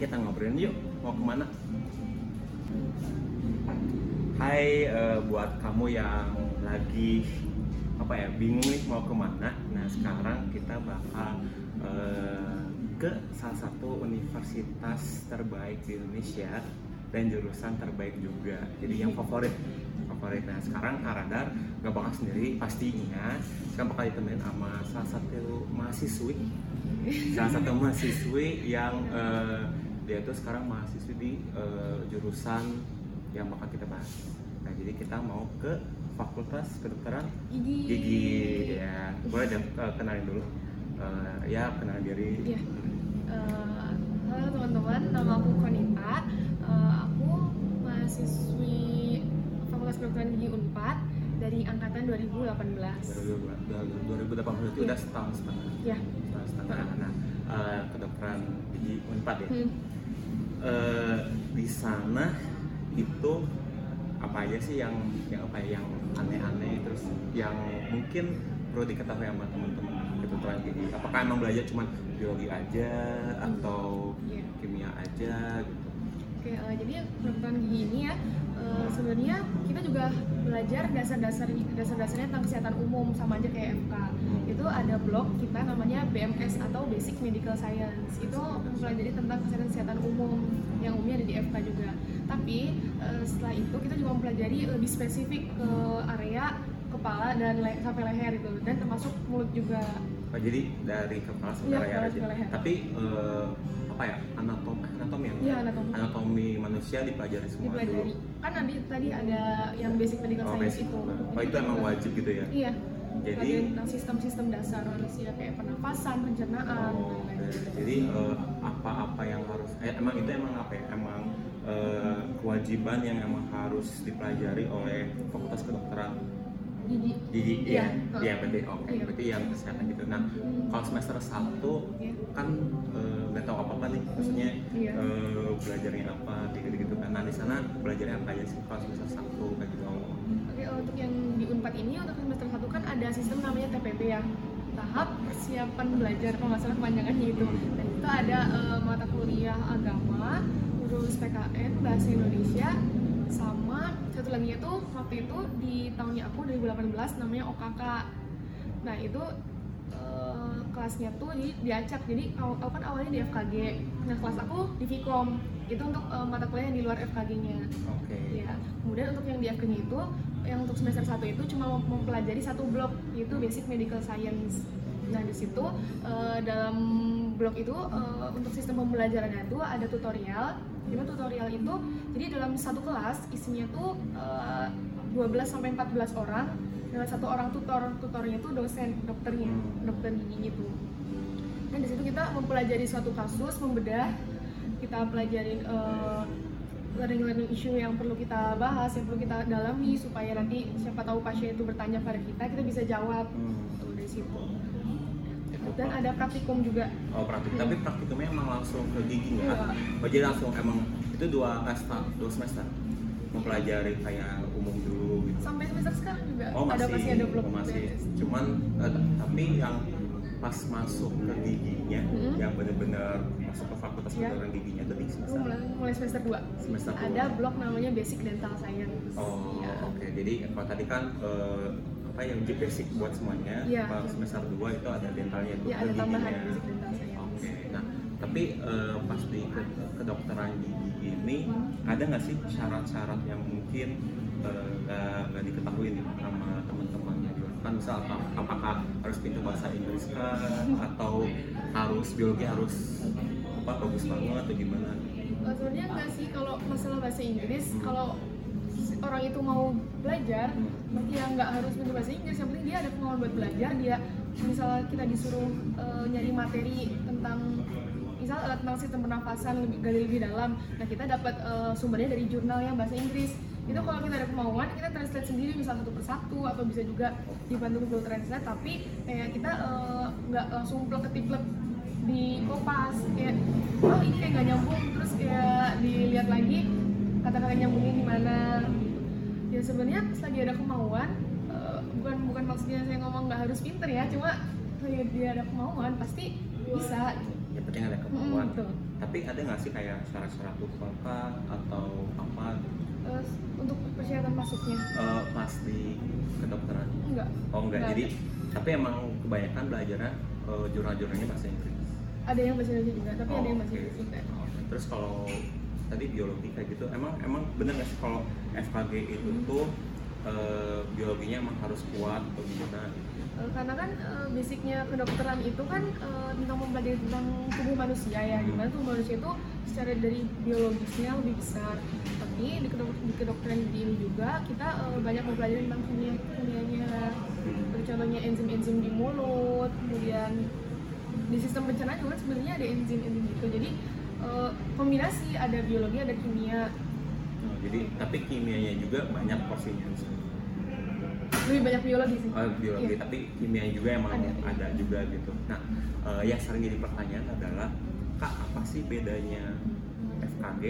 kita ngobrolin yuk mau ke mana? Hai eh, buat kamu yang lagi apa ya bingung nih mau ke mana nah sekarang kita bakal eh, ke salah satu universitas terbaik di Indonesia dan jurusan terbaik juga. Jadi yang favorit favorit. Nah sekarang Kak Radar gak bakal sendiri pastinya. Sekarang bakal ditemenin sama salah satu mahasiswi salah satu mahasiswi yang eh, dia tuh sekarang mahasiswi di eh, jurusan yang bakal kita bahas. Nah, jadi kita mau ke Fakultas Kedokteran Gigi. Gigi ya. Boleh deh eh, kenalin dulu. Eh, ya kenalin diri. Iya. Eh, halo teman-teman, nama aku Konita. Eh, aku mahasiswi Fakultas Kedokteran Gigi Unpad dari angkatan 2018. 2018 itu udah setahun setengah. Ya. Setahun setengah. Nah, eh, kedokteran Gigi Unpad ya. Hmm. Eh, di sana itu apa aja sih yang yang apa ya, yang aneh-aneh terus yang mungkin perlu diketahui sama teman-teman kedokteran gigi apakah emang belajar cuma biologi aja atau Iya. kimia aja gitu Oke, eh, jadi kedokteran gigi ini ya eh, sebenarnya kita juga belajar dasar-dasar dasar-dasarnya tentang kesehatan umum sama aja kayak FK. Itu ada blog kita namanya BMS atau Basic Medical Science. Itu mempelajari tentang kesehatan kesehatan umum yang umumnya ada di FK juga. Tapi eh, setelah itu kita juga mempelajari lebih spesifik ke area kepala dan le- sampai leher gitu dan termasuk mulut juga. Oh, jadi dari kepala sampai Iya, leher aja leher. tapi eh, apa ya anatomi anatomi ya Iya, anatomi. anatomi manusia dipelajari semua Dipelajari. dulu Kan tadi tadi ada yang Basic Medical oh, Science basic. itu. oh itu emang wajib gitu ya Iya. Jadi- tentang sistem-sistem dasar manusia kayak pernapasan, pencernaan, Oh, jadi eh, apa-apa yang harus eh, emang itu emang apa ya emang eh, kewajiban yang emang harus dipelajari oleh fakultas kedokteran Gigi. gigi Iya. ya iya berarti oke Iya. berarti yang kesehatan gitu nah kalau semester 1 Iya. kan eh, nggak tahu apa apa nih maksudnya Iya. eh, belajarnya apa gitu gitu kan nah di sana belajarnya apa aja sih kalau semester 1 kayak gitu Oke, untuk yang di Unpad ini untuk semester 1 kan ada sistem namanya TPB ya. Tahap persiapan belajar kalau nggak salah kepanjangannya itu. Dan itu ada eh, mata kuliah agama, terus PKN, bahasa Indonesia, sama satu lagi itu waktu itu di tahunnya aku 2018 namanya OKK. Nah itu eh, kelasnya tuh di, diacak jadi aku, aku kan awalnya di FKG nah kelas aku di Vkom itu untuk eh, mata kuliah yang di luar FKG-nya oke ya kemudian untuk yang di FKG itu yang untuk semester 1 itu cuma mem- mempelajari satu blok yaitu basic medical science. Nah di situ eh, dalam blok itu eh, untuk sistem pembelajarannya itu ada tutorial. Di mana tutorial itu jadi dalam satu kelas isinya tuh eh, 12 sampai 14 orang. Dengan satu orang tutor tutornya itu dosen dokternya dokter gigi itu dan di situ kita mempelajari suatu kasus membedah kita pelajarin eh, learning learning issue yang perlu kita bahas yang perlu kita dalami supaya nanti siapa tahu pasien itu bertanya pada kita kita bisa jawab Hmm. Tuh, dari situ dan ada praktikum juga Oh praktik, tapi praktikumnya emang langsung ke gigi? Iya. Oh jadi langsung emang itu dua semester, dua semester mempelajari kayak umum dulu gitu. sampai semester sekarang juga Oh masih, ada masih ada blok oh, masih. BMS. Cuman eh, tapi yang pas masuk ke giginya, Mm-mm. yang benar-benar masuk ke fakultas Iya. kedokteran giginya di semester. mulai, mulai semester 2 Semester dua. ada blok namanya basic dental science Oh Ya. oke, jadi kalau tadi kan eh, apa yang uji basic buat semuanya, Iya. kalau semester 2 itu ada dentalnya itu ya ada tambahan basic dental science Oke, nah tapi eh, pas di ke- kedokteran gigi ini ada nggak sih syarat-syarat yang mungkin eh, nggak nggak diketahui nih sama teman-temannya di luar? Kan misal apa- apakah harus pintu bahasa Inggris kah atau harus biologi harus apa bagus banget atau gimana? Sebenarnya enggak sih? Kalau masalah bahasa Inggris kalau orang itu mau belajar ya nggak harus pintar bahasa Inggris. Yang penting dia ada kemauan buat belajar. Dia misalnya kita disuruh eh, nyari materi tentang misal eh, tentang sistem pernafasan lebih gali lebih dalam. Nah kita dapat eh, sumbernya dari jurnal yang bahasa Inggris. Itu kalau kita ada kemauan kita translate sendiri misal satu persatu atau bisa juga dibantu Google Translate. Tapi kayak kita nggak langsung plek ketiplek di kopas kayak oh ini kayak nggak nyambung. Terus kayak dilihat lagi kata-kata nyambungnya di mana ya sebenarnya selagi ada kemauan eh, bukan bukan maksudnya saya ngomong nggak harus pinter ya cuma kalau dia ada kemauan pasti bisa. Ya penting ada kemauan. Mm, betul. tapi ada nggak sih kayak syarat-syarat UPK atau apa? Eh, untuk persyaratan masuknya? Eh, pas di kedokteran? Enggak oh enggak Nggak jadi tapi emang kebanyakan belajarnya eh, jurnal-jurnalnya bahasa Inggris ada yang bahasa Indonesia juga tapi ada yang bahasa. Inggris juga Oh, terus kalau tadi biologi kayak gitu emang emang bener nggak sih kalau FKG itu Hmm. tuh eh, biologinya emang harus kuat atau gimana gitu? Eh, karena kan eh, basicnya kedokteran itu kan eh, tentang mempelajari tentang tubuh manusia ya di mana tubuh manusia itu secara dari biologisnya lebih besar tapi di, kedok- di kedokteran ini juga kita eh, banyak mempelajari tentang kimia kimianya Seperti contohnya enzim-enzim di mulut kemudian di sistem pencernaan juga sebenarnya ada enzim-enzim gitu. Jadi eh, kombinasi ada biologi ada kimia. Nah, jadi tapi kimianya juga banyak porsinya lebih banyak biologi sih. Oh, biologi Iya. tapi kimia juga emang Ada, ada, iya. juga gitu. Nah eh, yang sering jadi pertanyaan adalah kak apa sih bedanya FKG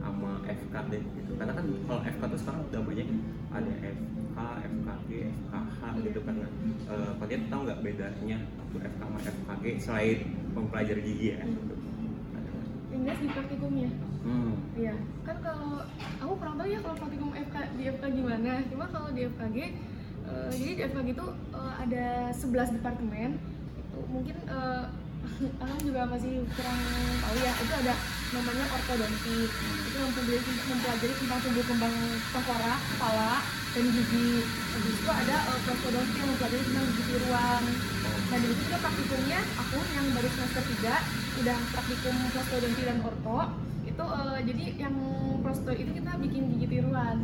sama FKD gitu? Karena kan kalau FK tuh sekarang udah banyak ada FK, FKG, FKH gitu kan nah, eh, kalian tahu nggak bedanya waktu FK sama FKG selain mempelajari gigi ya Hmm. jelas di praktikumnya Hmm. Iya, kan kalau aku kurang tahu ya kalau praktikum FK di FK gimana. Cuma kalau di FKG, eh, jadi di FKG itu eh, ada 11 departemen. Itu mungkin Akang juga masih kurang tahu ya. Itu ada namanya ortodonti. Itu mempelajari, mempelajari tentang tumbuh kembang tengkorak, kepala, dan gigi. Habis itu ada eh, prostodonti yang mempelajari tentang gigi tiruan. Nah dari itu juga praktikumnya aku yang baru semester 3 udah praktikum prostodonti dan orto. Itu eh, jadi yang prosto itu kita bikin gigi tiruan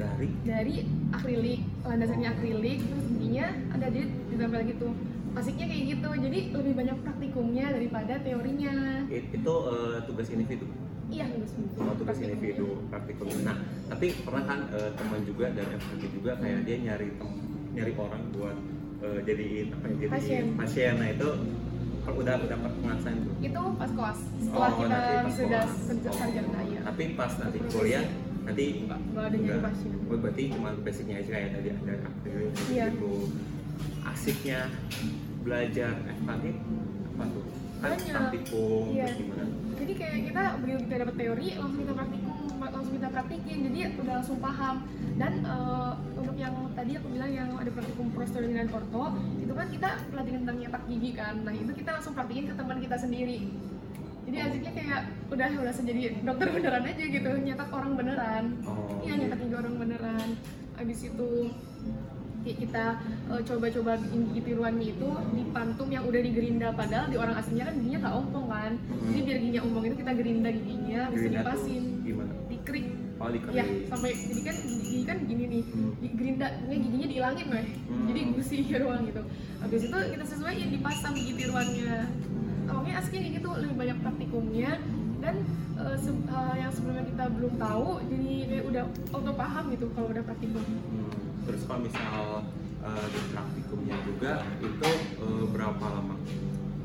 dari? Dari akrilik landasannya akrilik terus giginya ada jadi ditempel gitu. Asiknya kayak gitu jadi lebih banyak praktikumnya daripada teorinya. It- itu eh, tugas individu iya Oh, tugas individu praktikum. Nah, tapi pernah kan eh, teman juga dan FKG juga kayak dia nyari tem nyari orang buat eh, jadiin apa ya jadiin Pasien. pasien. Nah itu kalau udah udah dapat pengasahan tuh. itu pas koas setelah kita nanti pas sudah sarjana ya Tapi pas nanti kuliah nanti Nggak, nggak ada nyari pasien. Oh, berarti cuma basicnya aja kayak tadi ada aktivitas Iya. gitu. Asiknya belajar FKG apa tuh? Kan praktikum Iya. gimana? Jadi kayak kita begitu kita dapat teori langsung kita praktikum langsung kita praktikin. Jadi udah langsung paham. Dan eh, untuk yang tadi aku bilang yang ada praktikum prostodonti dan orto itu kan kita pelatihan tentang nyetak gigi kan. Nah itu kita langsung praktikin ke teman kita sendiri. Jadi asiknya kayak udah udah jadi dokter beneran aja gitu nyetak orang beneran. Oh, iya nyetak gigi orang beneran. Abis itu kita eh, coba-coba bikin gigi tiruan itu di pantum yang udah digerinda. Padahal di orang aslinya kan giginya nggak ompong kan. Hmm. jadi biar giginya ompong itu kita gerinda giginya bisa dipasin gimana? dikrik Oh, ya sampai jadi kan gigi kan gini nih. Hmm. di gerinda ini giginya dihilangin weh. Hmm. jadi gusi doang gitu. Habis itu kita sesuaiin dipasang gigi tiruannya awalnya aslinya kayak gitu lebih banyak praktikumnya. Dan eh, se- hal yang sebelumnya kita belum tahu jadi kayak udah auto paham gitu kalau udah praktikum. Hmm, Terus kalau misal eh, di praktikumnya juga itu eh, berapa lama?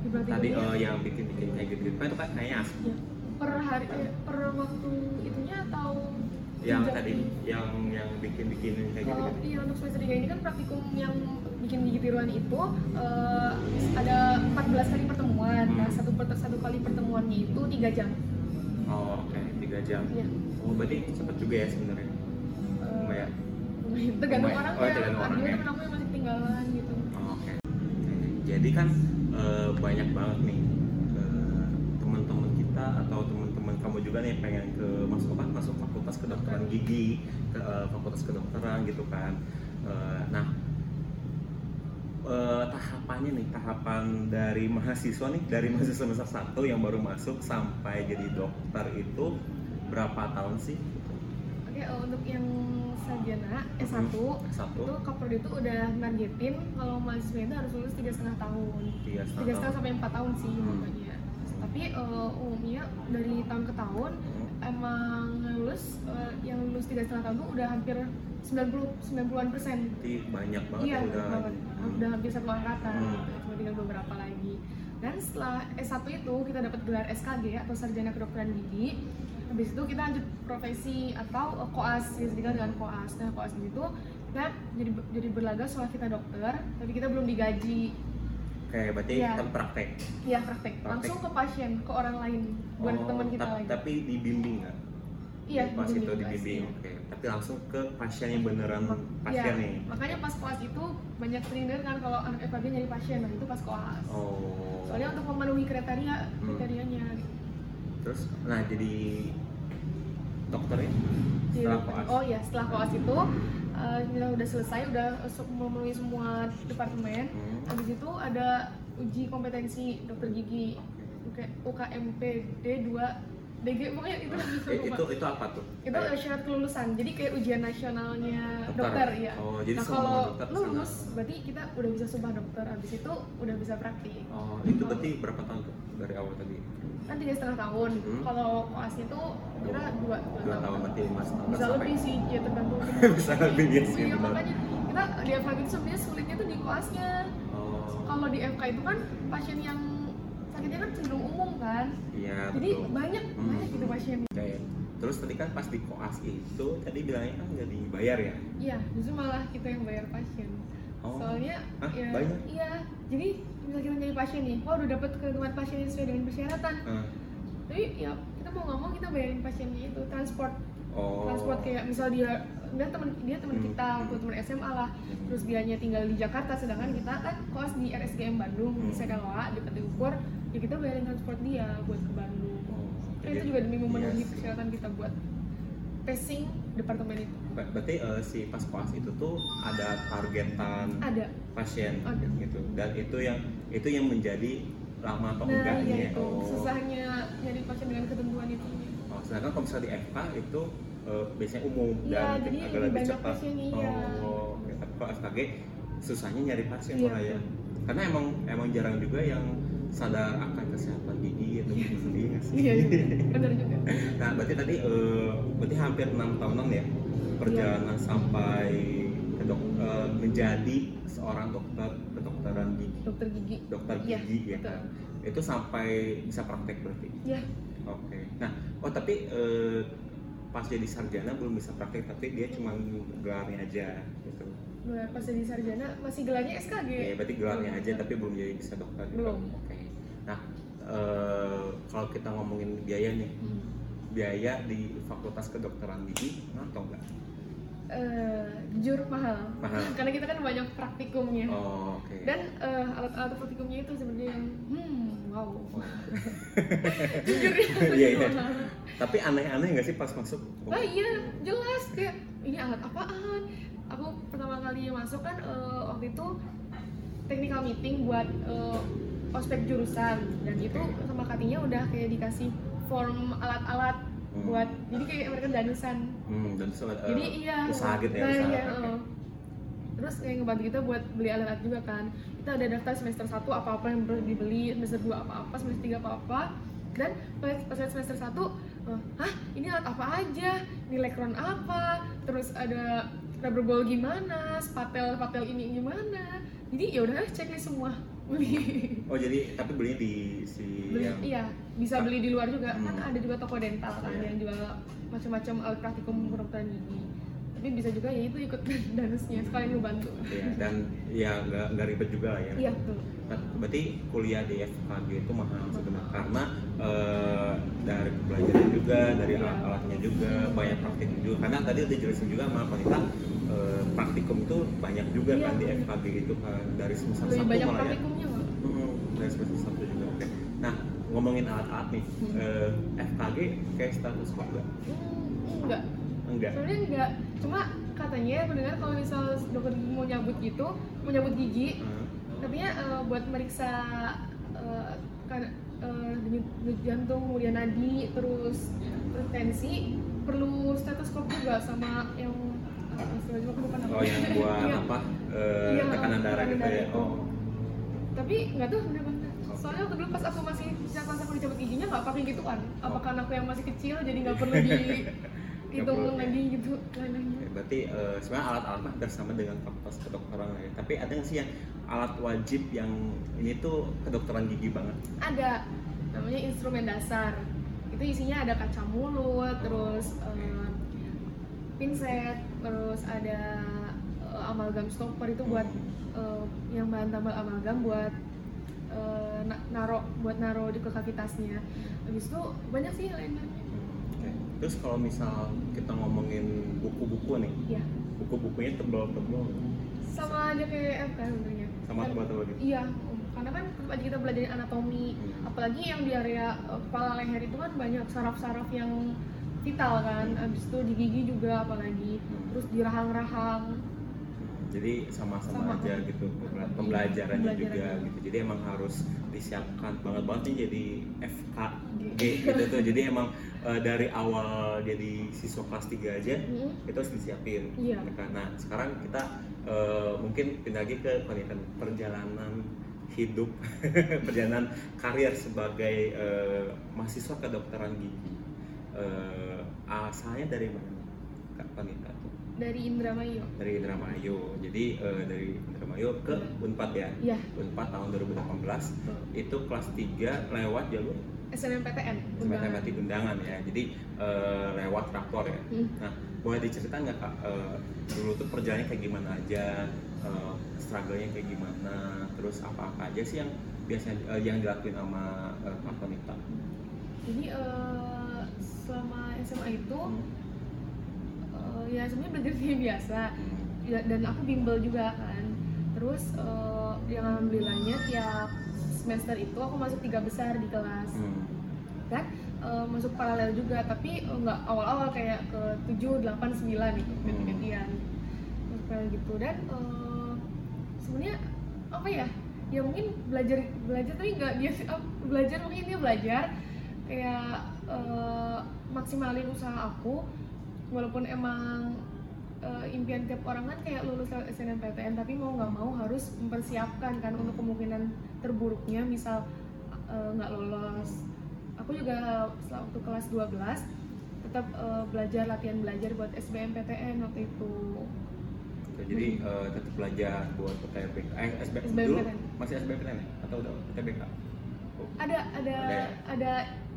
praktikumnya Tadi eh, yang bikin-bikin kayak gitu, itu kan kayaknya asik. ya, per hari eh, per waktu itunya atau Yang tadi, yang yang bikin-bikin kayak gitu. Oh, iya untuk semester 3 ini kan praktikum yang bikin gigi tiruan itu eh, ada 14 kali pertemuan. Nah, Hmm. satu per- satu kali pertemuannya itu 3 jam. Oh, oke, tiga jam. Iya. Oh, berarti cepet juga ya sebenarnya. Eh, Lumayan. Lumayan. tergantung Lumayan. orang Oh, ya. tergantung Ada orang juga ya. temen aku yang masih ketinggalan gitu. Oh, Oke. Jadi kan eh, banyak banget nih eh, teman-teman kita atau teman-teman kamu juga nih pengen ke masuk apa? Masuk fakultas kedokteran gigi, ke eh, fakultas kedokteran gitu kan. Eh, nah, eh, tahapannya nih, tahapan dari mahasiswa nih, dari mahasiswa semester satu yang baru masuk sampai jadi dokter itu berapa tahun sih? Oke, eh, untuk yang sarjana S1 Satu, itu Kaprodi itu udah nargetin kalau mahasiswa itu harus lulus tiga setengah tahun. tiga setengah sampai empat tahun sih Hmm. pokoknya tapi eh, umumnya dari tahun ke tahun Hmm. emang lulus eh, yang lulus tiga setengah tahun tuh udah hampir 90 90-an persen banyak banget iya ya udah. banget. Hmm. udah hampir satu angkatan Hmm. cuma tinggal beberapa lagi dan setelah S1 itu kita dapat gelar SKG atau sarjana kedokteran gigi habis itu kita lanjut profesi atau eh, koas ya disebutkan dengan koas nah koas itu kita jadi jadi berlaga setelah kita dokter tapi kita belum digaji Kayak berarti Iya. tapi praktek. Iya praktek. Praktek. Langsung ke pasien, ke orang lain, bukan ke Oh, teman kita lagi. Tapi dibimbing nggak? Iya, Pas itu dibimbing, oke. Tapi langsung ke pasien yang beneran pasien Iya, nih. Makanya pas kelas itu banyak trainer kan kalau anak FAB nyari pasien, nah itu pas kelas. Oh. Soalnya untuk memenuhi kriteria, Hmm. kriterianya. Terus, nah jadi dokternya Di- setelah koas. Oh iya, setelah koas itu kita udah selesai, udah memenuhi semua departemen. Hmm. Habis itu ada uji kompetensi dokter gigi Oke, UKMPD 2 DG pokoknya itu Eh, itu itu apa tuh? itu Kayak eh, syarat kelulusan jadi kayak ujian nasionalnya Dokter. dokter, ya Oh, jadi nah kalau ke sana. lulus berarti kita udah bisa sumpah dokter habis itu udah bisa praktik Oh, itu berarti berapa tahun tuh dari awal tadi? Kan tiga setengah tahun Hmm. kalau koas itu kira dua Dua tahun berarti lima setahun bisa sampai- lebih sih ya tergantung bisa lebih ya sih. iya makanya kita di FK itu sebenarnya sulitnya tuh di koasnya Oh, kalau di FK itu kan pasien yang sakitnya kan cenderung umum kan iya jadi betul. banyak Hmm. banyak gitu pasien Oke. Terus tadi kan pas di koas itu tadi bilangnya kan nggak dibayar ya? iya justru malah kita yang bayar pasien Oh. soalnya Hah, ya banyak? iya jadi misal kita nyari pasien nih wah udah dapet ketentuan pasien yang sesuai dengan persyaratan Eh, tapi ya kita mau mau kita bayarin pasiennya itu transport Oh. transport kayak misal dia dia teman dia teman Hmm. kita waktu teman SMA lah Hmm. terus dianya tinggal di Jakarta sedangkan kita kan kos di RSGM Bandung di Hmm. Sekaloa di Peti Ukur ya kita bayarin transport dia buat ke Bandung Oh, Kan jadi- itu juga demi memenuhi iya sih. persyaratan kita buat testing departemen itu Ber- Berarti eh, si pas koas itu tuh ada targetan ada pasien Ada. gitu dan itu yang itu yang menjadi lama atau nah enggaknya iya itu oh. susahnya nyari pasien dengan ketentuan itu Oh, sedangkan kalau misalnya di FK itu eh, biasanya umum Iya, dan jadi agak lebih cepat. pasien, iya. Oh, oke. tapi kalau FKG susahnya nyari pasien Iya, malah ya. Karena emang emang jarang juga yang sadar akan kesehatan gigi atau gigi sendiri nggak sih? iya iya benar juga Nah, berarti tadi eh, berarti hampir enam tahunan ya perjalanan sampai ke dok, eh, menjadi seorang dokter kedokteran gigi, dokter gigi dokter Iya, gigi ya betul. kan. Itu sampai bisa praktek berarti. ya Oke. Nah, oh tapi eh, pas jadi sarjana belum bisa praktek, tapi dia cuma gelarnya aja gitu. Nah, pas jadi sarjana masih gelarnya SKG Ya, berarti gelarnya aja, tapi belum jadi bisa dokter. gitu. Belum. Oke. Nah, eh, kalau kita ngomongin biaya nih, Hmm. biaya di Fakultas Kedokteran Gigi atau enggak? Eh, jujur mahal. Mahal. karena kita kan banyak praktikumnya Oh, oke. dan eh, alat-alat praktikumnya itu sebenarnya yang hmm wow Oh. jujur ya Iya, iya. mahal. Tapi aneh-aneh nggak sih pas masuk? Wah iya jelas kayak ini alat apaan aku pertama kali masuk kan eh, waktu itu technical meeting buat eh, ospek jurusan. Dan itu sama katinya udah kayak dikasih form alat-alat Hmm. buat jadi kayak mereka danusan Hmm, eh, jadi iya. usaha gitu ya, nah, usaha. iya, terus kayak ngebantu kita buat beli alat-alat juga kan. Kita ada daftar semester 1 apa-apa yang perlu dibeli semester 2 apa-apa semester 3 apa-apa. Dan pas semester 1 eh, hah ini alat apa aja? Ini lekron apa? Terus ada rubber ball gimana? Spatel spatel ini gimana? Jadi ya udah checklist semua beli Oh jadi tapi belinya di si beli yang iya bisa beli di luar juga kan Hmm. ada juga toko dental kan Iya. yang jual macam-macam alat praktikum kedokteran gigi tapi bisa juga ya itu ikut danusnya sekalian ngebantu ya, dan ya nggak nggak ribet juga lah ya. iya betul Nah, berarti kuliah di FKG itu mahal sebenarnya karena eh, dari pelajaran juga, dari Iya. alat-alatnya juga, banyak praktikum juga. Karena tadi udah jelasin juga sama Panita, eh, praktikum itu banyak juga Iya, kan di. FKG itu kan dari semester lebih satu banyak malah ya. Mm-mm, dari semester satu juga. Oke. Nah ngomongin alat-alat nih, Hmm. eh, FKG kayak status kok enggak? Hmm, enggak Enggak. sebenarnya enggak cuma katanya mendengar kalau misal dokter gigi mau nyabut gitu mau nyabut gigi Hmm. katanya eh, buat meriksa eh, kan eh, denyut jantung kemudian nadi terus terus tensi perlu stetoskop juga sama yang apa istilahnya aku lupa namanya Oh yang buat Iya. apa? Eh, Iya, tekanan darah gitu ya? itu. Oh. tapi nggak tahu bener-bener Oke. soalnya waktu dulu pas aku masih pas aku dicabut giginya nggak pakai gitu kan apa karena aku yang masih kecil jadi nggak perlu di hitung perlu, ya. lagi gitu Oke, berarti eh, sebenarnya alat-alat mah hampir sama dengan fakultas kedokteran ya. Tapi ada nggak sih yang alat wajib yang ini tuh kedokteran gigi banget? ada namanya instrumen dasar itu isinya ada kaca mulut terus eh, pinset terus ada eh, amalgam stopper itu buat eh, yang bahan tambal amalgam buat eh, na- naro buat naro di ke kaki tasnya habis itu banyak sih lainnya Oke. Terus kalau misal kita ngomongin buku-buku nih, ya buku-bukunya tebal-tebal, sama aja kayak FK sebenarnya sama Dan- tebal-tebal gitu. Iya, karena kan aja kita belajar anatomi, Hmm. apalagi yang di area kepala leher itu kan banyak saraf-saraf yang vital kan, abis itu di gigi juga apalagi, Hmm. terus di rahang-rahang. Jadi sama-sama Sama. aja gitu pembela- pembelajarannya juga Pembelajarannya. gitu. Jadi emang harus disiapkan banget banget nih jadi FKG gitu tuh. Jadi emang eh, dari awal jadi siswa kelas 3 aja Mm-mm. itu harus disiapin. Iya. Nah sekarang kita eh, mungkin pindah lagi ke perjalanan hidup, perjalanan karir sebagai eh, mahasiswa kedokteran gigi. Eh, asalnya dari mana, Kak Panita tuh? Dari Indramayu. Dari Indramayu. Jadi eh, dari Indramayu ke Unpad ya. Iya, Unpad tahun 2018 itu kelas 3 lewat jalur SNMPTN. berarti undangan ya. Jadi eh, lewat rapor ya. Hmm. Nah, boleh diceritain nggak kak eh, dulu tuh perjalanannya kayak gimana aja, eh, struggle-nya kayak gimana, terus apa-apa aja sih yang biasanya eh, yang dilakuin sama eh, Kak Tonita? Jadi eh, selama SMA itu eh, ya sebenarnya belajar kayak biasa. Ya, dan aku bimbel juga kan. Terus eh, yang alhamdulillahnya tiap semester itu aku masuk tiga besar di kelas. Hmm. kan? Eh, masuk paralel juga tapi nggak awal-awal kayak ke 7, 8, 9 gitu Hmm. ganti-gantian. Masuk paralel gitu. Dan eh, sebenarnya apa ya? Ya mungkin belajar belajar tapi nggak dia belajar mungkin dia belajar kayak eh, maksimalin usaha aku walaupun emang eh, impian tiap orang kan kayak lulus SNMPTN tapi mau nggak mau harus mempersiapkan kan untuk kemungkinan terburuknya misal eh, nggak lolos aku juga setelah waktu kelas 12 tetap eh, belajar latihan belajar buat SBMPTN waktu itu jadi eh, tetap belajar buat UTBK. Eh, SB, SBMPTN. dulu masih SBMPTN ya? Atau udah UTBK? Oh, ada ada Ada ya? ada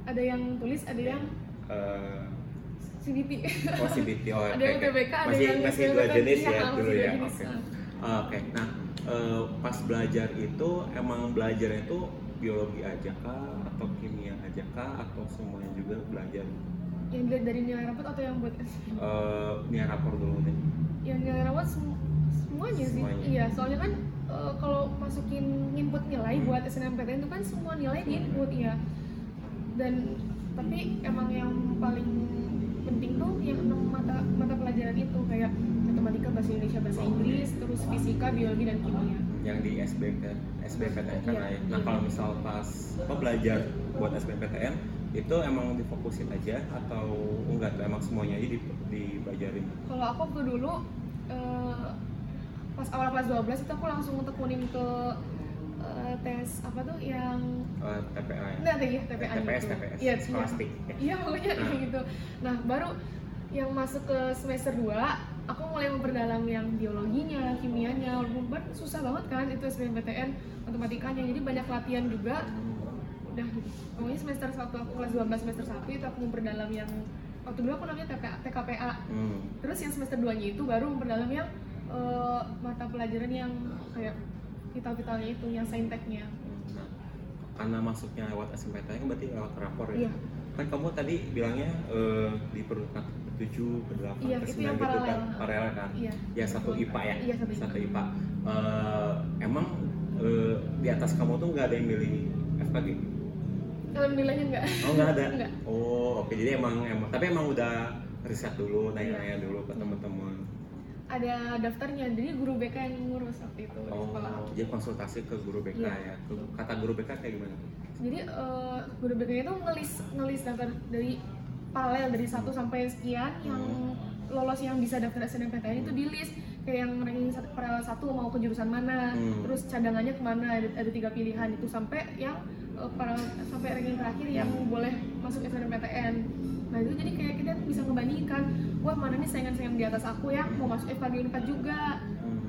ada yang tulis ada yang eh, CBT oh CBT, oh Ada oke, yang. UTBK, ada masih, yang masih dua jenis Iya, ya dulu ya. Oke. ah. Ah, Oke, nah eh, pas belajar itu emang belajarnya itu biologi aja kah atau kimia aja kah atau semuanya juga belajar? yang dilihat dari nilai rapot atau yang buat Eh, ini rapor dulu nih. yang nilai rapot sem- semuanya sih Semuanya. iya soalnya kan eh, kalau masukin input nilai Hmm. buat SNMPTN itu kan semua nilai di input ya dan tapi emang yang paling penting tuh yang enam mata mata pelajaran itu kayak matematika bahasa Indonesia bahasa. Inggris terus fisika biologi dan kimia yang di SBK SBMPTN kan ya. Nah kalau misal pas apa belajar buat SBMPTN itu emang difokusin aja atau enggak tuh emang semuanya aja di, dipelajarin? kalau aku waktu dulu eh, pas awal kelas 12 itu aku langsung tekunin ke eh, tes apa tuh yang Eh, TPA ya? Nah, iya, TPA TPS, gitu. TPS, skolastik. ya? Iya, pokoknya Nah. kayak gitu. Nah, baru yang masuk ke semester 2, aku mulai memperdalam yang biologinya, kimianya, walaupun kan susah banget kan itu SBMPTN, matematikanya. Jadi banyak latihan juga. Udah gitu. Pokoknya semester 1 aku kelas 12 semester 1 itu aku memperdalam yang waktu dulu aku namanya TPA, TKPA. Hmm. Terus yang semester 2-nya itu baru memperdalam yang eh, mata pelajaran yang kayak vital-vitalnya itu, yang sainteknya. Nah, karena masuknya lewat SMPTN kan berarti lewat rapor ya? Iya. Kan kamu tadi bilangnya eh, di peringkat ke-7, ke-8, Iya, ke-9 itu yang gitu kan? paralel. Kan? Iya. Ya satu IPA ya? Iya, satu IPA. IPA. Eh, emang eh, di atas kamu tuh nggak ada yang milih FKG? Alhamdulillahnya enggak. Oh nggak ada? Enggak. Oh oke jadi emang emang tapi emang udah riset dulu nanya-nanya dulu ke teman-teman. Ada daftarnya, jadi guru BK yang ngurus waktu itu di sekolah. Oh jadi konsultasi ke guru BK Iya. ya. Kata guru BK kayak gimana? Jadi eh, guru BK itu ngelis ngelis daftar dari paralel dari 1 sampai sekian yang lolos yang bisa daftar SNMPTN itu di list kayak yang ranking satu- paralel satu mau ke jurusan mana, Hmm. terus cadangannya ke mana ada, ada tiga pilihan itu sampai yang eh, paralel sampai ranking terakhir yang boleh masuk SNMPTN. Nah itu jadi kayak kita bisa ngebandingkan, wah mana nih saingan-saingan di atas aku yang mau masuk FKG Unpad juga.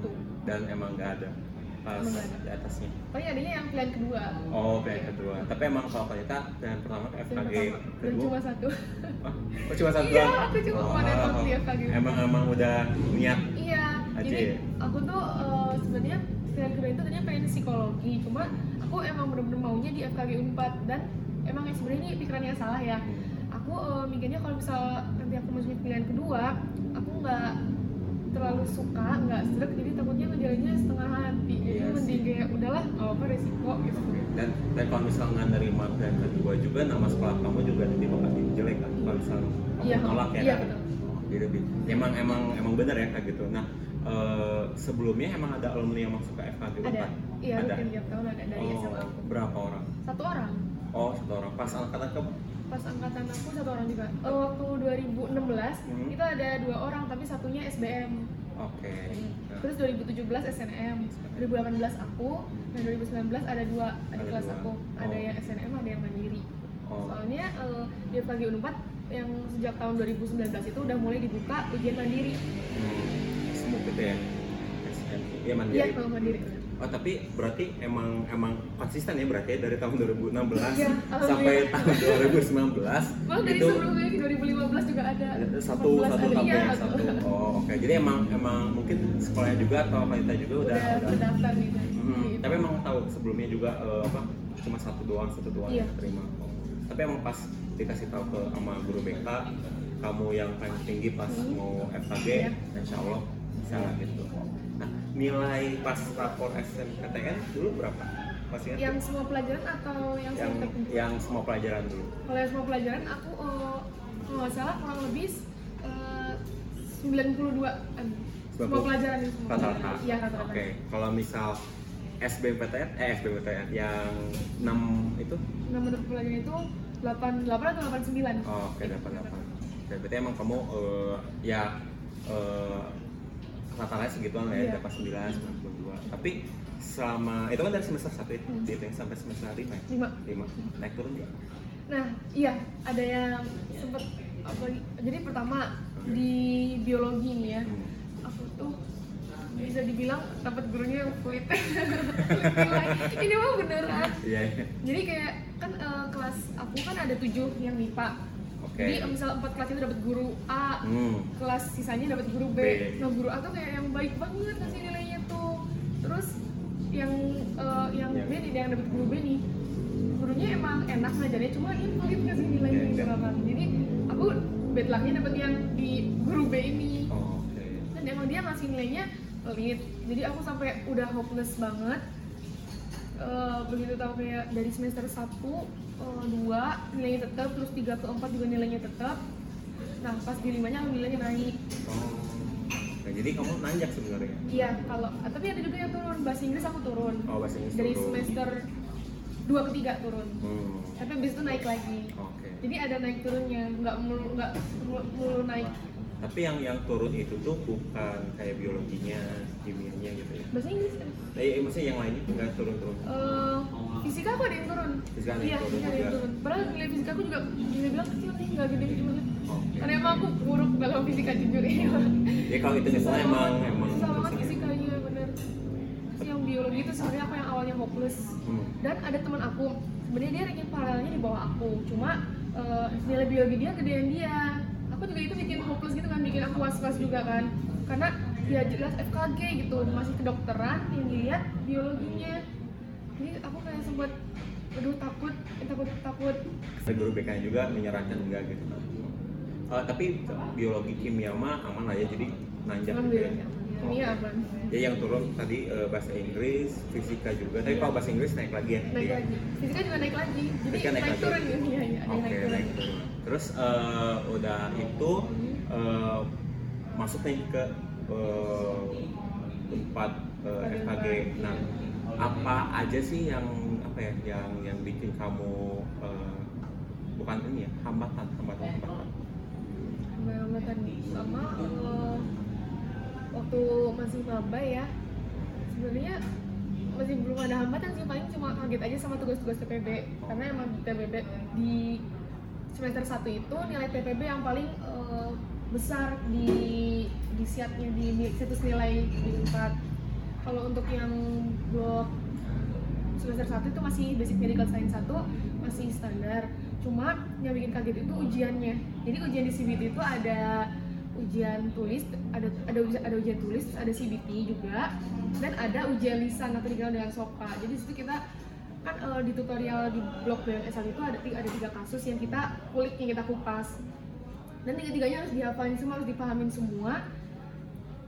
Tuh. Dan emang nggak ada pas di atasnya. Paling adanya yang pilihan kedua. Oh pilihan kedua. Tapi emang kalau kita pilihan pertama FKG pertama. Dan kedua. cuma satu. Oh, oh, cuma satu Iya, aku cuma kemarin waktu di FKG. Emang emang udah niat. Iya, Aja jadi ya? aku tuh eh, sebenarnya pilihan kedua itu tadinya pengen psikologi cuma aku emang bener-bener maunya di FKG Unpad dan emang ya sebenarnya ini pikiran yang salah ya. Aku eh, mikirnya kalau misal nanti aku masukin pilihan kedua aku nggak terlalu suka nggak srek jadi takutnya ngejalannya setengah hati. Jadi Iya mending kayak udahlah nggak apa resiko gitu. Dan dan kalau misalnya nggak nerima pilihan kedua juga nama sekolah kamu juga nanti bakal jelek kan kalau misalnya kamu Iya, nolak ya. iya, kan betul. jadi lebih emang emang emang benar ya kayak gitu. Nah eh, sebelumnya emang ada alumni yang masuk ke FKG ada. Unpad? Iya ada. rutin tiap tahun ada dari oh, SMA aku. berapa orang? Satu orang. Oh satu orang. Pas angkatan kamu pas angkatan aku satu orang juga. Eh, waktu 2016 Hmm. kita ada dua orang tapi satunya SBM oke. Nah, terus 2017 SNM 2018 aku. Dan 2019 ada dua Ada ada kelas dua. aku. Ada Oh. yang SNM ada yang mandiri. Oh. Soalnya eh, di FKG Unpad yang sejak tahun 2019 itu udah mulai dibuka ujian mandiri. Hmm, smooth gitu ya? SM ya iya mandiri. Kalau mandiri Oh tapi berarti emang emang konsisten ya berarti ya dari tahun 2016 Iya, sampai tahun 2019 malah dari itu sebelumnya di 2015 juga ada ada satu 14 satu tapi ya satu. Oh oke jadi emang emang mungkin sekolahnya juga atau wanita juga udah, udah udah gitu Hmm, Gitu. tapi emang tahu sebelumnya juga eh, apa cuma satu doang satu doang Iya. yang terima. Oh. Tapi emang pas dikasih tahu ke sama guru BK kamu yang paling tinggi pas Hmm. mau FKG, Iya. insya Allah bisa gitu. Nilai pas rapor SNPTN dulu berapa? Masih yang semua pelajaran atau yang, yang yang semua pelajaran dulu. kalau yang semua pelajaran aku kalau nggak salah kurang lebih eh, 92 an semua 90. pelajaran itu semua Rata-rata. iya rata-rata Oke, kalau misal SBMPTN, eh SBMPTN yang 6 itu nah menurut pelajaran itu 88 atau 89 Oh, oke dapat. Oke, berarti emang kamu eh, ya eh, rata-rata segituan lah ya, Iya. dapat 9, 92. Tapi selama itu kan dari semester 1 ya, Hmm. dihitung sampai semester 5 ya? 5 5. Naik turun ya? Nah, iya, ada yang sempet apa jadi pertama di biologi nih ya. Hmm. Aku tuh bisa dibilang dapat gurunya yang. Pelit. Ini mah beneran. Iya, iya. Jadi kayak kan eh, kelas aku kan ada tujuh yang MIPA. Oke. Jadi misal empat kelas itu dapat guru A, Hmm. kelas sisanya dapat guru B. B. Nah guru A tuh kayak yang baik banget kasih nilainya tuh. Terus yang eh, yang Yang- B nih yang dapat guru B nih, gurunya emang enak ngajarnya cuma ini pelit kasih nilainya Iya, gitu iya. kan. Jadi aku bad lucknya dapat yang di guru B ini. Oh, oke. Dan emang dia ngasih nilainya pelit. Jadi aku sampai udah hopeless banget. Eh, begitu tahu kayak dari semester 1 eh, dua nilainya tetap terus 3 ke 4 juga nilainya tetap nah pas di limanya alhamdulillahnya naik Oh. Oke, jadi kamu nanjak sebenarnya. iya kalau ah, tapi ada juga yang turun bahasa Inggris aku turun Oh, bahasa Inggris dari turun. semester 2 ke 3 turun Hmm. tapi abis itu naik lagi Oke. jadi ada naik turunnya nggak mulu nggak mulu naik Tapi yang yang turun itu tuh bukan kayak biologinya, kimianya gitu ya. bahasa Inggris kan Nah, iya, maksudnya yang lainnya nggak turun-turun. Eh, fisika aku ada yang turun. Fisika ada yang iya turun fisika ada yang turun. Padahal nilai fisika aku juga bisa bilang kecil nih nggak gede gede banget karena emang aku buruk dalam fisika jujur ya Ya kalau itu misalnya emang emang susah banget fisikanya bener. Terus yang biologi itu sebenarnya aku yang awalnya hopeless. Hmm. dan ada teman aku sebenarnya dia ranking paralelnya di bawah aku. Cuma eh, nilai biologi dia gedean dia. Aku juga itu bikin hopeless gitu kan bikin aku was was juga kan. Karena ya jelas FKG gitu masih kedokteran yang dilihat biologinya jadi aku kayak sempat aduh takut takut takut Ada guru BK juga menyarankan enggak gitu. Eh, tapi biologi kimia mah aman lah ya jadi nanjak gitu ya. alhamdulillah ini aman Ya yang turun tadi eh, bahasa Inggris, fisika juga. Tapi Iya. kalau bahasa Inggris naik lagi ya. naik Iya. lagi fisika juga naik lagi jadi Fisika naik naik, lagi. turun ya iya iya Oke, naik turun naik turun. Terus eh, udah itu eh, masuk nih ke eh, empat eh, Pada FKG. Nah, apa aja sih yang apa ya yang yang bikin kamu eh, bukan ini ya hambatan hambatan hambatan. hambatan sama eh, waktu masih maba ya sebenarnya masih belum ada hambatan sih paling cuma kaget aja sama tugas-tugas TPB karena emang di TPB di semester 1 itu nilai TPB yang paling eh, besar di di di, di situs nilai di empat kalau untuk yang blok semester 1 itu masih basic medical science 1 masih standar. Cuma yang bikin kaget itu ujiannya. Jadi ujian di CBT itu ada ujian tulis ada ada ada ujian tulis ada CBT juga dan ada ujian lisan atau dikenal dengan SOPA. Jadi di situ kita kan eh, di tutorial di blog BMS itu ada ada tiga kasus yang kita kulik yang kita kupas dan tiga-tiganya harus dihafalin semua harus dipahamin semua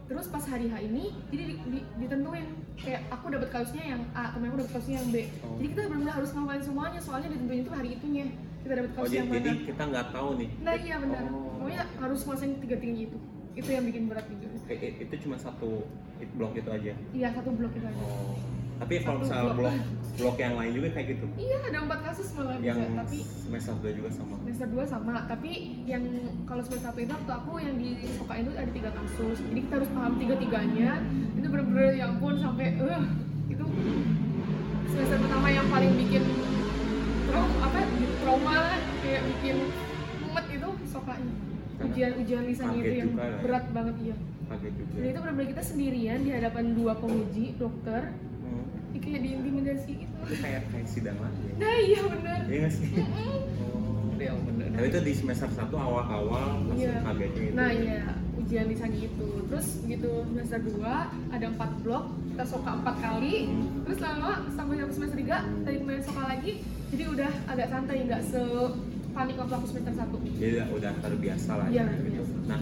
terus pas hari H ini jadi di- di- ditentuin kayak aku dapat kasusnya yang A temen aku dapat kasusnya yang B Oh. jadi kita benar-benar harus ngapalin semuanya soalnya ditentuin itu hari itunya kita dapat Oh, kasus jadi, yang mana jadi kita nggak tahu nih. nah iya benar Oh. pokoknya harus nguasain tiga tinggi itu itu yang bikin berat juga eh, itu cuma satu blok itu aja. iya satu blok itu aja Oh. Tapi kalau Satu misalnya blok. blok blok yang lain juga kayak gitu. iya ada empat kasus malah Yang bisa tapi semester 2 juga sama. semester 2 sama tapi yang kalau semester 1 itu waktu aku yang di SOKA itu ada tiga kasus jadi kita harus paham tiga-tiganya itu bener-bener ya ampun sampai eh itu semester pertama yang paling bikin trauma apa trauma lah kayak bikin mumet itu SOKA-nya ujian-ujian kaget itu yang ya. berat banget iya Kaget juga. dan itu benar-benar kita sendirian di hadapan dua penguji dokter. Ya kayak diintimidasi gitu Itu kayak kayak sidang lagi. ya? nah iya benar Iya nggak sih? Oh. Iya, bener. Tapi itu di semester 1 awal-awal langsung Iya. kagetnya itu. Nah iya ujian lisannya itu. Terus gitu semester 2 ada 4 blok, kita soka 4 kali. Terus lama sampai semester 3 tadi kemarin soka lagi. Jadi udah agak santai nggak se panik waktu aku semester 1. Jadi udah, udah terbiasa lah Iya, ya, gitu. terbiasa. Nah,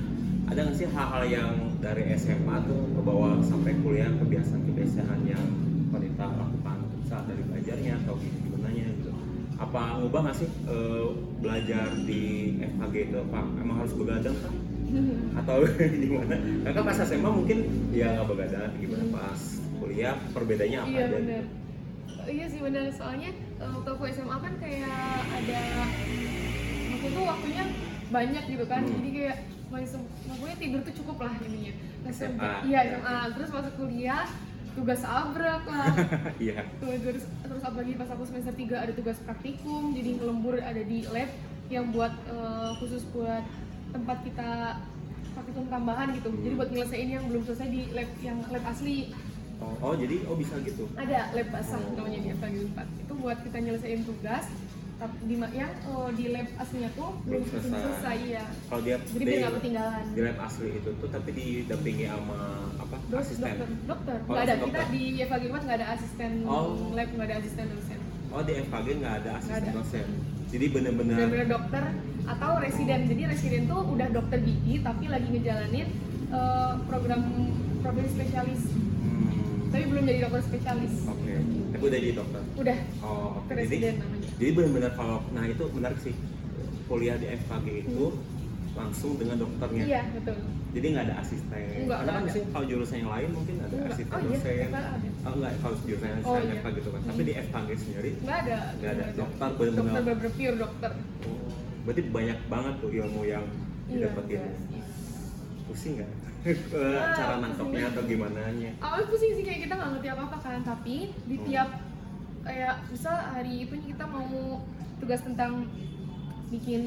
ada nggak sih hal-hal yang dari SMA tuh ke bawah sampai kuliah kebiasaan-kebiasaan yang wanita lakukan saat dari belajarnya atau gimana gitu? Apa ngubah nggak sih eh, belajar di FKG itu apa emang harus begadang kah? atau gimana? Karena kan pas SMA mungkin ya nggak begadang, gimana pas kuliah perbedaannya apa iya aja? benar. Iya sih benar soalnya eh, waktu aku SMA kan kayak ada waktu itu waktunya banyak gitu kan. Hmm. Jadi kayak pokoknya tidur tuh cukup lah ininya. Nah, SMA. Iya SMA. Terus masuk kuliah tugas abrak lah. Iya. Tuh, terus terus apalagi pas aku semester 3 ada tugas praktikum jadi ngelembur ada di lab yang buat eh, khusus buat tempat kita praktikum tambahan gitu jadi buat nyelesain yang belum selesai di lab yang lab asli Oh, oh, jadi oh bisa gitu. ada lab basah Oh. namanya di FKG 4 itu buat kita nyelesain tugas tapi di yang eh, di lab aslinya tuh belum selesai, selesai. ya Kalau dia jadi biar nggak ketinggalan di lab asli itu tuh tapi didampingi sama apa? Asisten. dokter. Dokter. Oh, nggak ada. langsung kita dokter. di FKG 4 nggak ada asisten Oh. lab nggak ada asisten dosen. Oh di FKG nggak ada asisten ada. dosen. Jadi bener-bener benar-benar dokter atau residen. Jadi residen tuh udah dokter gigi tapi lagi ngejalanin eh, program profesi spesialis. Hmm, tapi belum jadi dokter spesialis. Oke. Tapi udah jadi dokter? Udah. Oh oke. Dokter jadi residen namanya. jadi bener-bener kalau nah itu menarik sih. Kuliah di FKG itu langsung dengan dokternya. Iya betul. Jadi nggak ada asisten. Nggak, karena kan sih kalau jurusan yang lain mungkin ada Enggak. asisten oh iya dosen. Dokter ada. Oh enggak kalau jurusan yang Oh, saya iya. Gitu kan. Tapi di FKG sendiri nggak ada. Nggak ada. Dokter dokter bener-bener- bener-bener pure dokter. Oh berarti banyak banget tuh ilmu yang iya didapetin. iya. pusing nggak? Ah, cara nangkepnya atau gimana nya awalnya pusing sih kayak kita nggak ngerti apa apa kan. Tapi di Hmm. tiap kayak misal hari itu kita mau tugas tentang bikin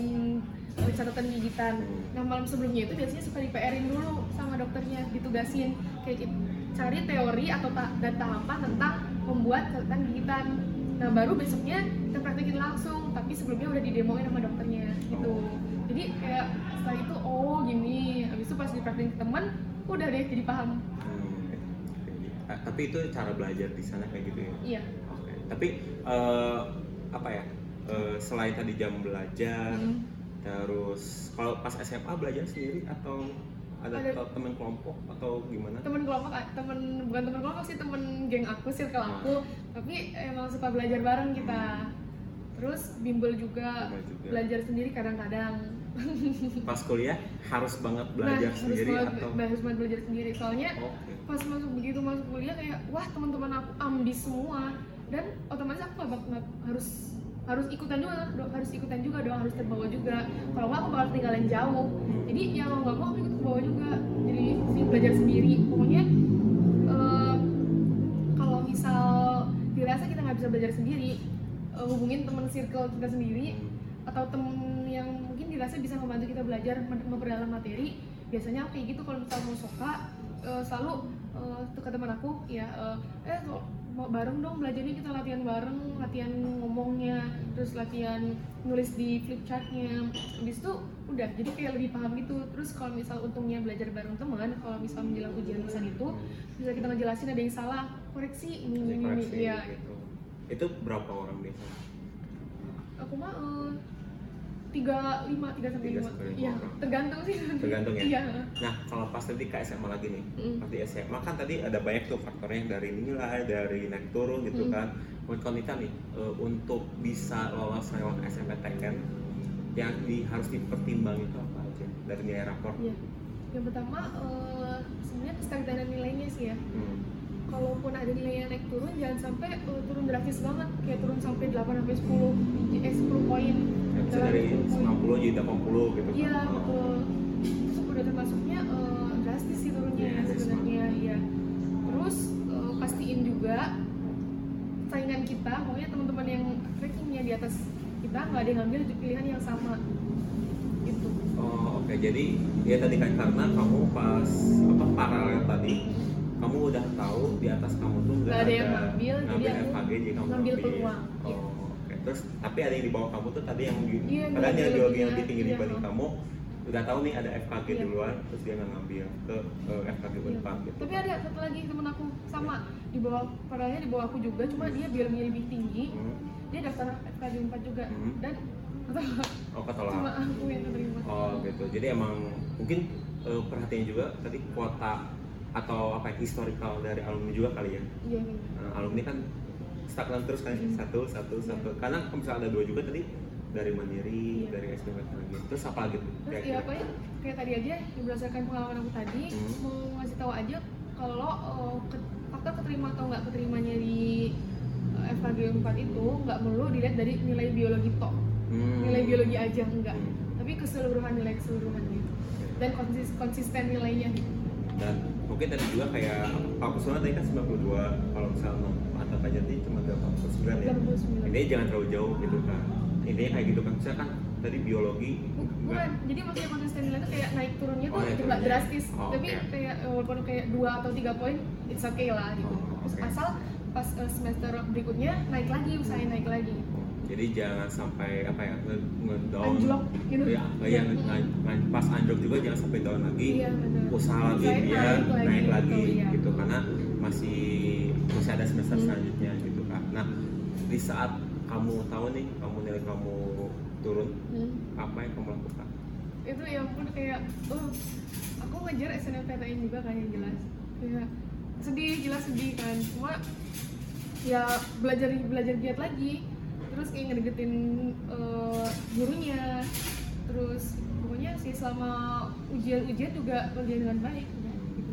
eh, catatan gigitan. Nah malam sebelumnya itu biasanya suka di PR-in dulu sama dokternya ditugasin. Kayak gitu, cari teori atau ta- dan tahapan tentang membuat catatan gigitan. Nah baru besoknya kita praktekin langsung tapi sebelumnya udah didemoin sama dokternya gitu. Oh. jadi kayak setelah itu oh gini. Habis itu pas dipraktekin ke teman udah deh jadi paham. Hmm, tapi itu cara belajar di sana kayak gitu ya? Iya. Oke. tapi eh, apa ya? Eh, selain tadi jam belajar Hmm. Terus kalau pas SMA belajar sendiri atau ada, Ada. teman kelompok atau gimana? Temen kelompok temen bukan temen kelompok sih temen geng aku circle aku. Tapi emang suka belajar bareng kita. Terus bimbel juga Bimbel juga. belajar sendiri kadang-kadang. Pas kuliah harus banget belajar nah, sendiri harus banget, atau? harus banget belajar sendiri. Soalnya oke. pas masuk begitu masuk kuliah kayak wah teman-teman aku ambis semua. Dan otomatis aku nggak- harus harus ikutan juga harus ikutan juga dong harus terbawa juga. Kalau nggak aku bakal ketinggalan jauh. Jadi ya mau nggak mau aku ikut ke bawah juga. Jadi belajar sendiri. Pokoknya eh, kalau misal dirasa kita nggak bisa belajar sendiri eh, hubungin teman circle kita sendiri atau temen yang mungkin dirasa bisa membantu kita belajar mem- memperdalam materi biasanya aku kayak gitu. Kalau misal mau soka eh, selalu tuh ke teman aku ya eh, mau bareng dong belajarnya kita latihan bareng latihan ngomongnya terus latihan nulis di flip chartnya. Habis itu udah jadi kayak lebih paham gitu. Terus kalau misal untungnya belajar bareng teman kalau misal menjelang ujian lisan itu bisa kita ngejelasin ada yang salah koreksi ini ini ini ya gitu. itu berapa orang biasanya aku mah eh, tiga lima tiga sampai lima orang. tergantung sih Tergantung ya? iya Nah, kalau pas tadi ke SMA lagi nih, Mm. pas di SMA kan tadi ada banyak tuh faktornya dari nilai, dari naik turun gitu Mm. kan. Menurut Konita nih, eh, untuk bisa lolos lewat SMPTN yang di, harus dipertimbangin itu apa aja dari nilai rapor? iya yang pertama eh, sebenarnya kestandar nilainya sih ya Hmm. kalaupun ada nilai yang naik turun jangan sampai uh, turun drastis banget kayak turun sampai 8 sampai 10 eh 10 poin Ya, bisa dari 10 poin. 90 jadi 80 gitu kan. iya betul itu udah termasuknya uh, drastis sih turunnya Iya, drastis sebenarnya iya terus uh, pastiin juga saingan kita pokoknya teman-teman yang rankingnya di atas kita nggak ada yang ngambil pilihan yang sama gitu Oh, oke. Jadi ya tadi kan karena kamu pas apa paralel tadi kamu udah tahu di atas kamu tuh nggak Nggak ada yang ngambil, jadi ngambil jadi kamu ngambil peluang, Oh, iya. Terus tapi ada yang di bawah kamu tuh tadi yang Iya, yang padahal yang biologinya, biologi yang lebih tinggi iya. dibanding kamu udah tahu nih ada FKG Iya. duluan terus dia nggak ngambil ke, ke FKG Iya. berempat gitu. Tapi ada satu lagi temen aku sama di bawah padahal di bawah aku juga cuma dia biologinya lebih tinggi Hmm. dia daftar FKG 4 juga Hmm. dan ketolak. Oh ketolak. cuma aku yang keterima Oh gitu. Jadi emang mungkin eh, perhatian juga tadi kuota atau apa ya, historical dari alumni juga kali ya. iya iya. Nah, alumni kan stagnan terus kan hmm. satu satu satu hmm. karena kalau misalnya ada dua juga tadi dari mandiri iya. dari SPP lagi terus apa gitu terus kayak, ya apa ya kayak tadi aja berdasarkan pengalaman aku tadi hmm. mau ngasih tahu aja kalau uh, ke, faktor keterima atau nggak keterimanya di uh, FKG 4 itu nggak perlu dilihat dari nilai biologi tok hmm. nilai biologi aja enggak hmm. tapi keseluruhan nilai keseluruhan gitu dan konsis konsisten nilainya gitu. dan mungkin tadi juga kayak aku soalnya tadi kan 92 kalau misalnya mata pelajaran itu Ya? Ini ya? Jangan terlalu jauh gitu kan Ini kayak gitu kan misalkan tadi biologi bukan. Jadi maksudnya konsisten nilai itu kayak naik turunnya tuh oh, naik drastis. Oh, tapi okay. kayak eh, walaupun kayak dua atau tiga poin it's okay lah gitu. Oh, okay. asal pas eh, semester berikutnya naik lagi usahain naik lagi. Jadi jangan sampai apa ya ngedown. Anjlok gitu. Iya, ya, ya pas anjlok juga jangan sampai down lagi. Iya, usaha lagi biar naik, naik lagi, naik lagi gitu, gitu. Gitu. Karena masih masih ada semester hmm. selanjutnya di saat kamu tahu nih kamu nilai kamu turun Hmm. apa yang kamu lakukan itu yang pun kayak oh aku ngejar SNMPTN juga kan yang jelas kayak sedih jelas sedih kan cuma ya belajar belajar giat lagi terus kayak ngedeketin eh, gurunya terus pokoknya sih selama ujian-ujian juga kerjain dengan baik udah, gitu.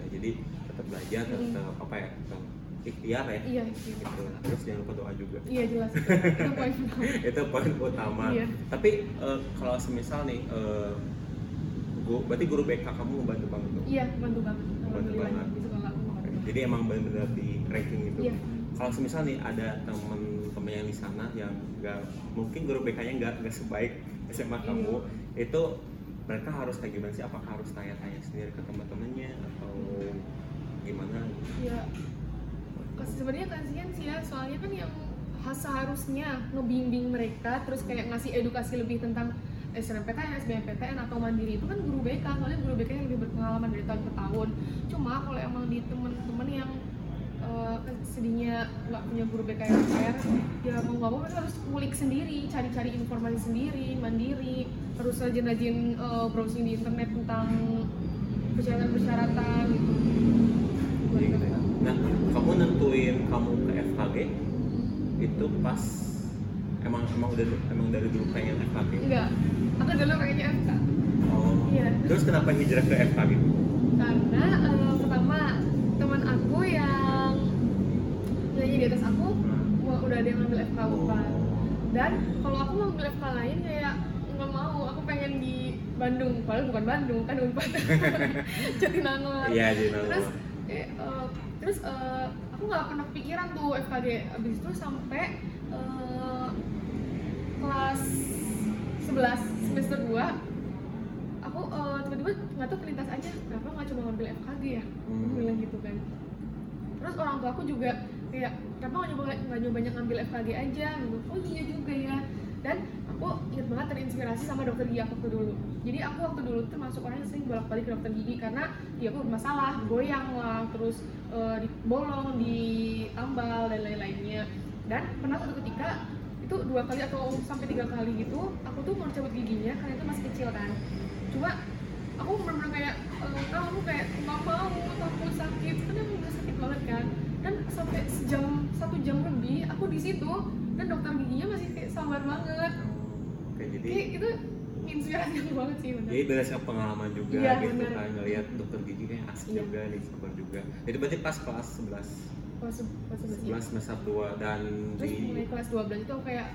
Ya, jadi tetap belajar Hmm. tetap apa ya tetap ikhtiar ya? Iya gitu. gitu. Terus jangan lupa doa juga. Iya jelas. Itu poin itu poin utama. Iya. tapi eh, kalau semisal nih eh, gua, berarti guru BK kamu membantu banget tuh iya bantu banget. Bantu banget. jadi emang benar-benar di ranking gitu Iya. kalau semisal nih ada temen-temen yang di sana yang nggak mungkin guru BK-nya nggak nggak sebaik SMA Iya. kamu itu mereka harus kayak gimana sih? Apakah harus tanya-tanya sendiri ke teman-temannya atau gimana? Ya sebenarnya kasihan sih ya soalnya kan yang ha- seharusnya ngebimbing mereka terus kayak ngasih edukasi lebih tentang SNMPTN, SBMPTN atau mandiri itu kan guru BK soalnya guru BK yang lebih berpengalaman dari tahun ke tahun. Cuma kalau emang di temen-temen yang eh, sedihnya nggak punya guru BK yang fair ya mau nggak mau harus ngulik sendiri cari-cari informasi sendiri mandiri harus rajin-rajin eh, browsing di internet tentang persyaratan-persyaratan. gitu nah kamu nentuin kamu ke FKG itu pas emang emang udah emang dari dulu pengen FKG Enggak, aku dulu pengennya FK oh Iya. terus kenapa hijrah ke FKG Karena eh, pertama teman aku yang nilainya di atas aku wah, udah ada yang ngambil FK UPAD Dan kalau aku mau ngambil FK lain kayak nggak mau, aku pengen di Bandung. Padahal bukan Bandung, kan UNPAD. Jatinangor. Iya jadi nama Terus, eh, eh, terus eh, aku nggak pernah kepikiran tuh FKG Abis itu sampai eh, kelas 11 semester 2 aku eh, tiba-tiba nggak tahu kelintas aja kenapa nggak coba ngambil FKG ya? Aku Hmm. bilang gitu kan. Terus orang tua aku juga kayak kenapa nggak nyoba nggak nyoba ngambil FKG aja? Gitu oh iya juga ya. Dan aku ingat banget terinspirasi sama dokter gigi aku waktu dulu. Jadi aku waktu dulu tuh masuk orang yang sering bolak balik ke dokter gigi karena ya aku bermasalah goyang lah terus uh, di bolong ditambal dan lain-lainnya. Dan pernah suatu ketika itu dua kali atau sampai tiga kali gitu aku tuh mau cabut giginya karena itu masih kecil kan. Cuma aku benar-benar kayak uh, kamu kayak nggak mau takut sakit. Karena udah sakit banget kan. Dan sampai sejam satu jam lebih aku di situ dan dokter giginya masih kayak sabar banget Oke, jadi kayak itu inspirasi aku banget sih bener. Jadi berdasarkan pengalaman juga Iya, gitu benar. kan ngelihat dokter gigi kayak asik Iya. juga nih sabar juga. Itu berarti pas kelas 11 kelas se- kelas sebelas ya 11 semester 2 dan terus di mulai kelas 12 itu aku kayak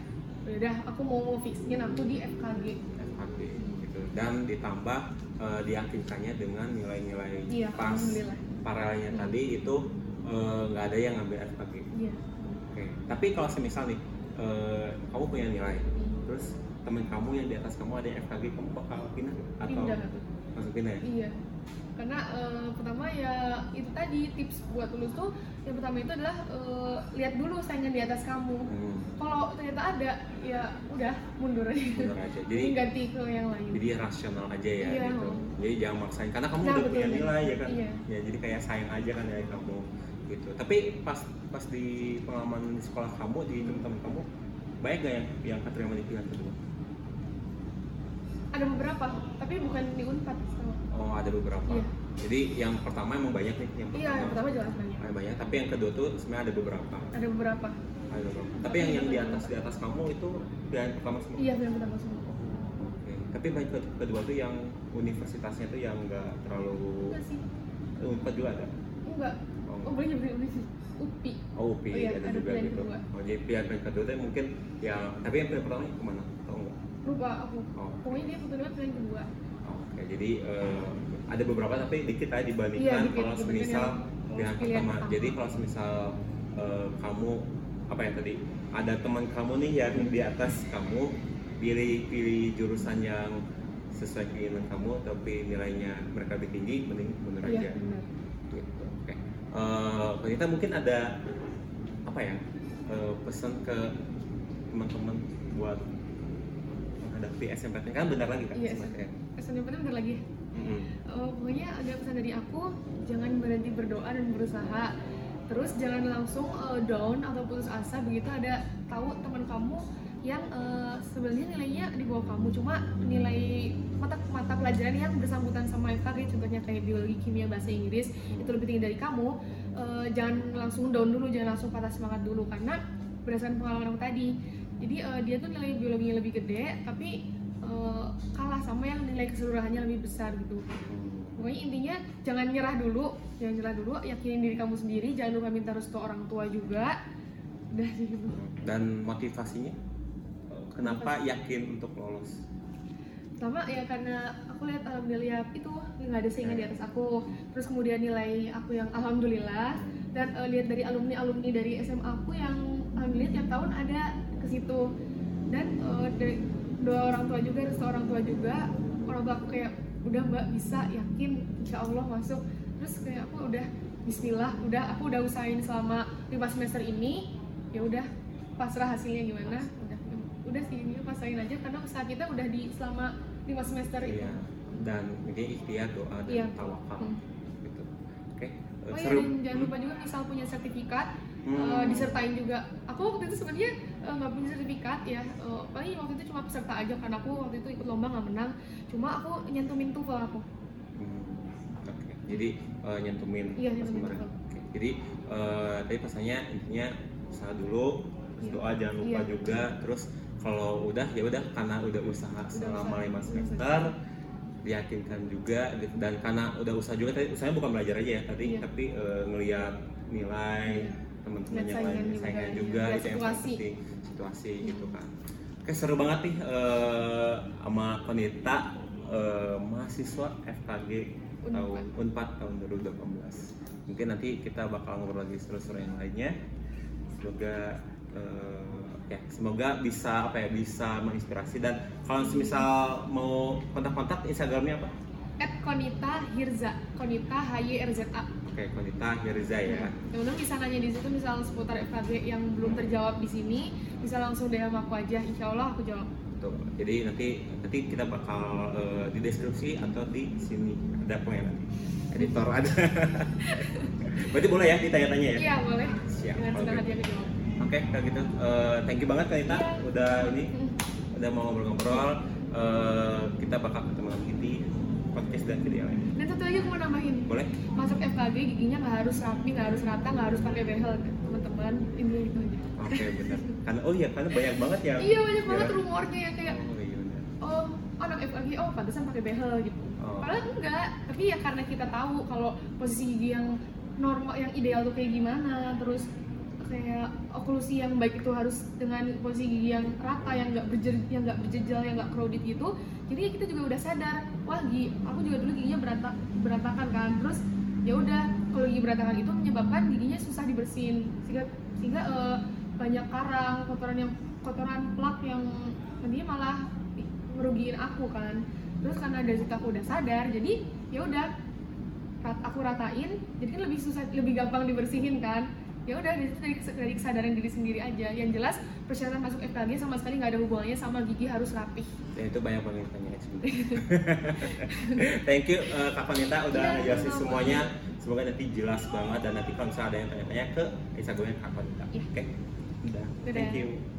udah aku mau fixin aku di FKG FKG gitu. Dan ditambah eh, diyakinkannya dengan nilai-nilai iya pas paralelnya Hmm. tadi itu eh, nggak ada yang ngambil FKG iya. Oke, tapi kalau semisal nih eh, kamu punya nilai, terus teman kamu yang di atas kamu ada yang FKG, kamu bakal pindah atau pindah langsung pindah ya? iya karena eh, pertama ya itu tadi tips buat lulus tuh yang pertama itu adalah eh, lihat dulu saingan di atas kamu Hmm, kalau ternyata ada ya udah mundur aja bener aja. jadi ganti ke yang lain jadi rasional aja ya Iya. gitu. Jadi jangan maksain karena kamu Nah, udah betul, punya nilai ya kan. Iya. Ya jadi kayak sayang aja kan dari kamu gitu. Tapi pas pas di pengalaman di sekolah kamu di teman-teman kamu baik gak yang yang keterima di pilihan kedua? Ada beberapa tapi bukan di unpad aku. Oh ada beberapa. Iya. Jadi yang pertama emang banyak nih yang iya yang pertama jelas banyak Ada banyak, tapi yang kedua tuh sebenarnya ada beberapa. ada beberapa Ada beberapa. Tapi yang yang di atas di atas kamu itu pilihan pertama semua. iya yang pertama semua Oke. Tapi baik ke- kedua tuh yang universitasnya tuh yang enggak terlalu enggak sih Unpad juga ada. enggak Oh, oh boleh nyebut UPI UPI Oh, UPI Oh iya, ada, ada juga pilihan gitu. kedua. Oh, jadi pilihan pilihan kedua tuh mungkin yang tapi yang pilihan pertama ke mana? Tahu nggak? Lupa aku Oh. pokoknya dia dua pilihan kedua Oh, Oke, jadi eh, ada beberapa tapi dikit aja dibandingkan Iya, dikit, kalau semisal pilihan pilihan pertama. pertama. Jadi kalau semisal eh, kamu apa ya tadi ada teman kamu nih yang di atas kamu pilih pilih jurusan yang sesuai keinginan kamu tapi nilainya mereka lebih tinggi mending bener iya aja gitu. Oke. Eh, Wanita mungkin ada apa ya eh, pesan ke teman-teman buat menghadapi SMPTN kan bentar lagi kan Iya. SNMPTN bentar lagi Mm-mm. Eh, pokoknya ada pesan dari aku jangan berhenti berdoa dan berusaha terus jangan langsung eh, down atau putus asa begitu ada tahu teman kamu yang eh, sebenarnya nilainya di bawah kamu cuma nilai mata mata pelajaran yang bersangkutan sama FKG contohnya kayak biologi kimia bahasa Inggris itu lebih tinggi dari kamu eh, jangan langsung down dulu jangan langsung patah semangat dulu karena berdasarkan pengalaman aku tadi jadi eh, dia tuh nilai biologinya lebih gede tapi eh, kalah sama yang nilai keseluruhannya lebih besar gitu. Pokoknya intinya jangan nyerah dulu jangan nyerah dulu yakinin diri kamu sendiri jangan lupa minta restu orang tua juga. Udah sih gitu. Dan motivasinya? Kenapa yakin untuk lolos? pertama ya karena aku lihat alhamdulillah itu nggak ada saingan di atas aku. Terus kemudian nilai aku yang alhamdulillah. Dan eh, lihat dari alumni alumni dari SMA aku yang alhamdulillah tiap tahun ada ke situ dan eh, dari doa orang tua juga restu orang tua juga orang tua aku kayak udah mbak bisa yakin insya Allah masuk terus kayak aku udah Bismillah udah aku udah usahain selama lima semester ini ya udah pasrah hasilnya gimana udah udah sih ini pasrahin aja karena usaha kita udah di selama lima semester itu Iya. Dan ini ikhtiar doa dan Iya. tawakal Hmm. gitu. Oke. eh, oh iya seru. dan jangan lupa juga misal punya sertifikat Hmm. eh, disertain juga aku waktu itu sebenarnya eh, nggak punya sertifikat ya Eh, paling waktu itu cuma peserta aja karena aku waktu itu ikut lomba nggak menang cuma aku nyentumin TOEFL aku Hmm, Oke, jadi eh, nyentumin Iya, nyentumin Jadi eh, tadi pesannya intinya usaha dulu, terus Iya. doa jangan lupa Iya. juga, terus kalau udah ya udah karena udah usaha selama usaha. lima Udah semester diyakinkan juga dan karena udah usaha juga tadi usahanya bukan belajar aja ya tadi Iya. tapi eh, ngelihat nilai Iya. Teman-teman yang lain juga, saingan juga Lihat itu yang situasi. penting situasi gitu kan. Oke seru banget nih eh, sama Konita eh, mahasiswa FKG tahun Unpad. Tahun 2018 mungkin nanti kita bakal ngobrol lagi seru-seru yang lainnya. Semoga eh, ya semoga bisa apa ya bisa menginspirasi. Dan kalau misal mau kontak-kontak Instagramnya apa? At Konita Hirza. Konita H Y R Z A Oke, Konita Hirza ya. Teman-teman bisa nanya di situ misal seputar FKG yang belum terjawab di sini, bisa langsung DM aku aja, insya Allah aku jawab. Tuh, jadi nanti nanti kita bakal eh, di deskripsi atau di sini ada apa ya nanti editor ada. Berarti boleh ya ditanya-tanya ya? Iya boleh. Siap, Dengan senang hati aku jawab. Oke, kalau gitu eh, thank you banget Kanita Iya. udah ini udah mau ngobrol-ngobrol. Eh, kita bakal ketemu lagi di podcast dan video lain. Dan satu lagi aku mau nambahin, Boleh? masuk FKG giginya nggak harus rapi, nggak harus rata, nggak harus pakai behel teman-teman. Intinya itu aja. Oke, benar. Karena oh iya, karena banyak banget yang Iya banyak banget ya. rumornya yang kayak Oh iya benar. oh anak FKG oh pantesan pakai behel gitu. Oh. Padahal enggak, tapi ya karena kita tahu kalau posisi gigi yang normal, yang ideal tuh kayak gimana, terus kayak oklusi yang baik itu harus dengan posisi gigi yang rata, yang nggak berjer, yang nggak berjejal, yang nggak crowded gitu. Jadi kita juga udah sadar, wah gigi, aku juga dulu giginya berantak, berantakan kan, terus ya udah kalau gigi berantakan itu menyebabkan giginya susah dibersihin. Sehingga sehingga eh, banyak karang, kotoran yang kotoran plak yang nantinya malah merugiin aku kan. Terus karena dari situ aku udah sadar jadi ya udah aku ratain jadi kan lebih susah lebih gampang dibersihin kan ya udah dari, dari, dari kesadaran diri sendiri aja yang jelas persyaratan masuk FKG sama sekali nggak ada hubungannya sama gigi harus rapih Dan itu banyak banget yang tanya sebenarnya. Thank you eh, Kak Vanita udah ngejelasin sama-sama. semuanya. Semoga nanti jelas banget dan nanti kalau misalnya ada yang tanya-tanya ke Instagramnya Kak Vanita. Iya. Oke. Udah. Dadah. Thank you.